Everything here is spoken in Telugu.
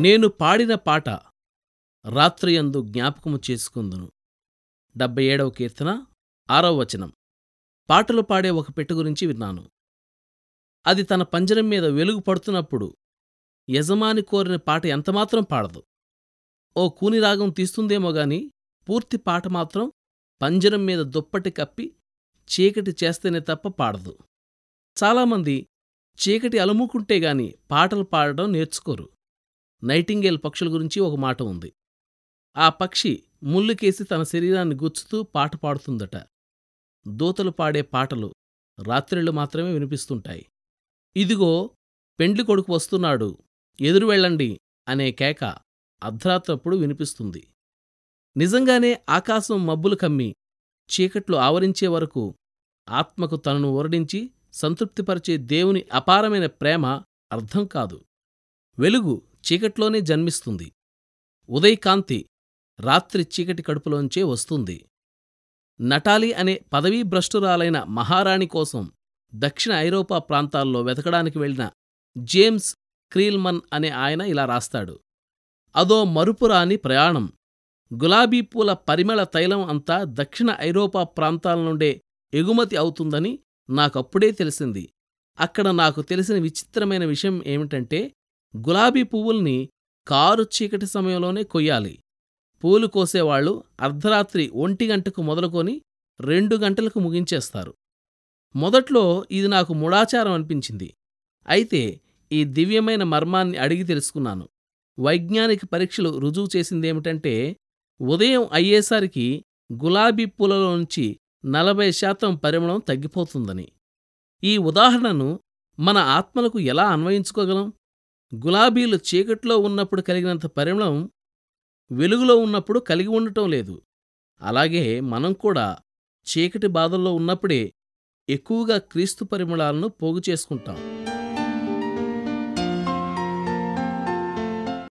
నేను పాడిన పాట రాత్రియందు జ్ఞాపకము చేసుకుందును. డెబ్బై ఏడవ కీర్తన ఆరవ వచనం. పాటలు పాడే ఒక పెట్టె గురించి విన్నాను. అది తన పంజరం మీద వెలుగు పడుతున్నప్పుడు యజమాని కోరిన పాట ఎంతమాత్రం పాడదు. ఓ కూని రాగం తీస్తుందేమో గాని పూర్తి పాట మాత్రం పంజరం మీద దుప్పటి కప్పి చీకటి చేస్తేనే తప్ప పాడదు. చాలామంది చీకటి అలుముకుంటే గాని పాటలు పాడడం నేర్చుకోరు. నైటింగేల్ పక్షుల గురించి ఒక మాట ఉంది. ఆ పక్షి ముళ్ళుకేసి తన శరీరాన్ని గుచ్చుతూ పాట పాడుతుందట. దూతలు పాడే పాటలు రాత్రిళ్ళు మాత్రమే వినిపిస్తుంటాయి. ఇదిగో పెండ్లి కొడుకు వస్తున్నాడు. ఎదురు వెళ్ళండి అనే కేక అర్ధరాత్రప్పుడు వినిపిస్తుంది. నిజంగానే ఆకాశం మబ్బులు కమ్మి చీకట్లు ఆవరించే వరకు ఆత్మకు తనను ఓరడించి సంతృప్తిపరిచే దేవుని అపారమైన ప్రేమ అర్థం కాదు. వెలుగు చీకట్లోనే జన్మిస్తుంది. ఉదయకాంతి రాత్రి చీకటి కడుపులోంచే వస్తుంది. నటాలి అనే పదవీ భ్రష్టురాలైన మహారాణి కోసం దక్షిణ ఐరోపా ప్రాంతాల్లో వెతకడానికి వెళ్ళిన జేమ్స్ క్రీల్మన్ అనే ఆయన ఇలా రాస్తాడు. అదో మరుపురాని ప్రయాణం. గులాబీ పూల పరిమళ తైలం అంతా దక్షిణ ఐరోపా ప్రాంతాల నుండే ఎగుమతి అవుతుందని నాకప్పుడే తెలిసింది. అక్కడ నాకు తెలిసిన విచిత్రమైన విషయం ఏమిటంటే గులాబీ పువ్వుల్ని కారు చీకటి సమయంలోనే కొయ్యాలి. పూలు కోసేవాళ్ళు అర్ధరాత్రి ఒంటి గంటకు మొదలుకొని రెండు గంటలకు ముగించేస్తారు. మొదట్లో ఇది నాకు మూఢాచారం అనిపించింది. అయితే ఈ దివ్యమైన మర్మాన్ని అడిగి తెలుసుకున్నాను. వైజ్ఞానిక పరీక్షలు రుజువు చేసిందేమిటంటే ఉదయం అయ్యేసరికి గులాబీ పూలలోంచి నలభై శాతం పరిమళం తగ్గిపోతుందని. ఈ ఉదాహరణను మన ఆత్మలకు ఎలా అన్వయించుకోగలం? గులాబీలు చీకట్లో ఉన్నప్పుడు కలిగినంత పరిమళం వెలుగులో ఉన్నప్పుడు కలిగి ఉండటం లేదు. అలాగే మనం కూడా చీకటి బాధల్లో ఉన్నప్పుడే ఎక్కువగా క్రీస్తు పరిమళాలను పోగు చేసుకుంటాం.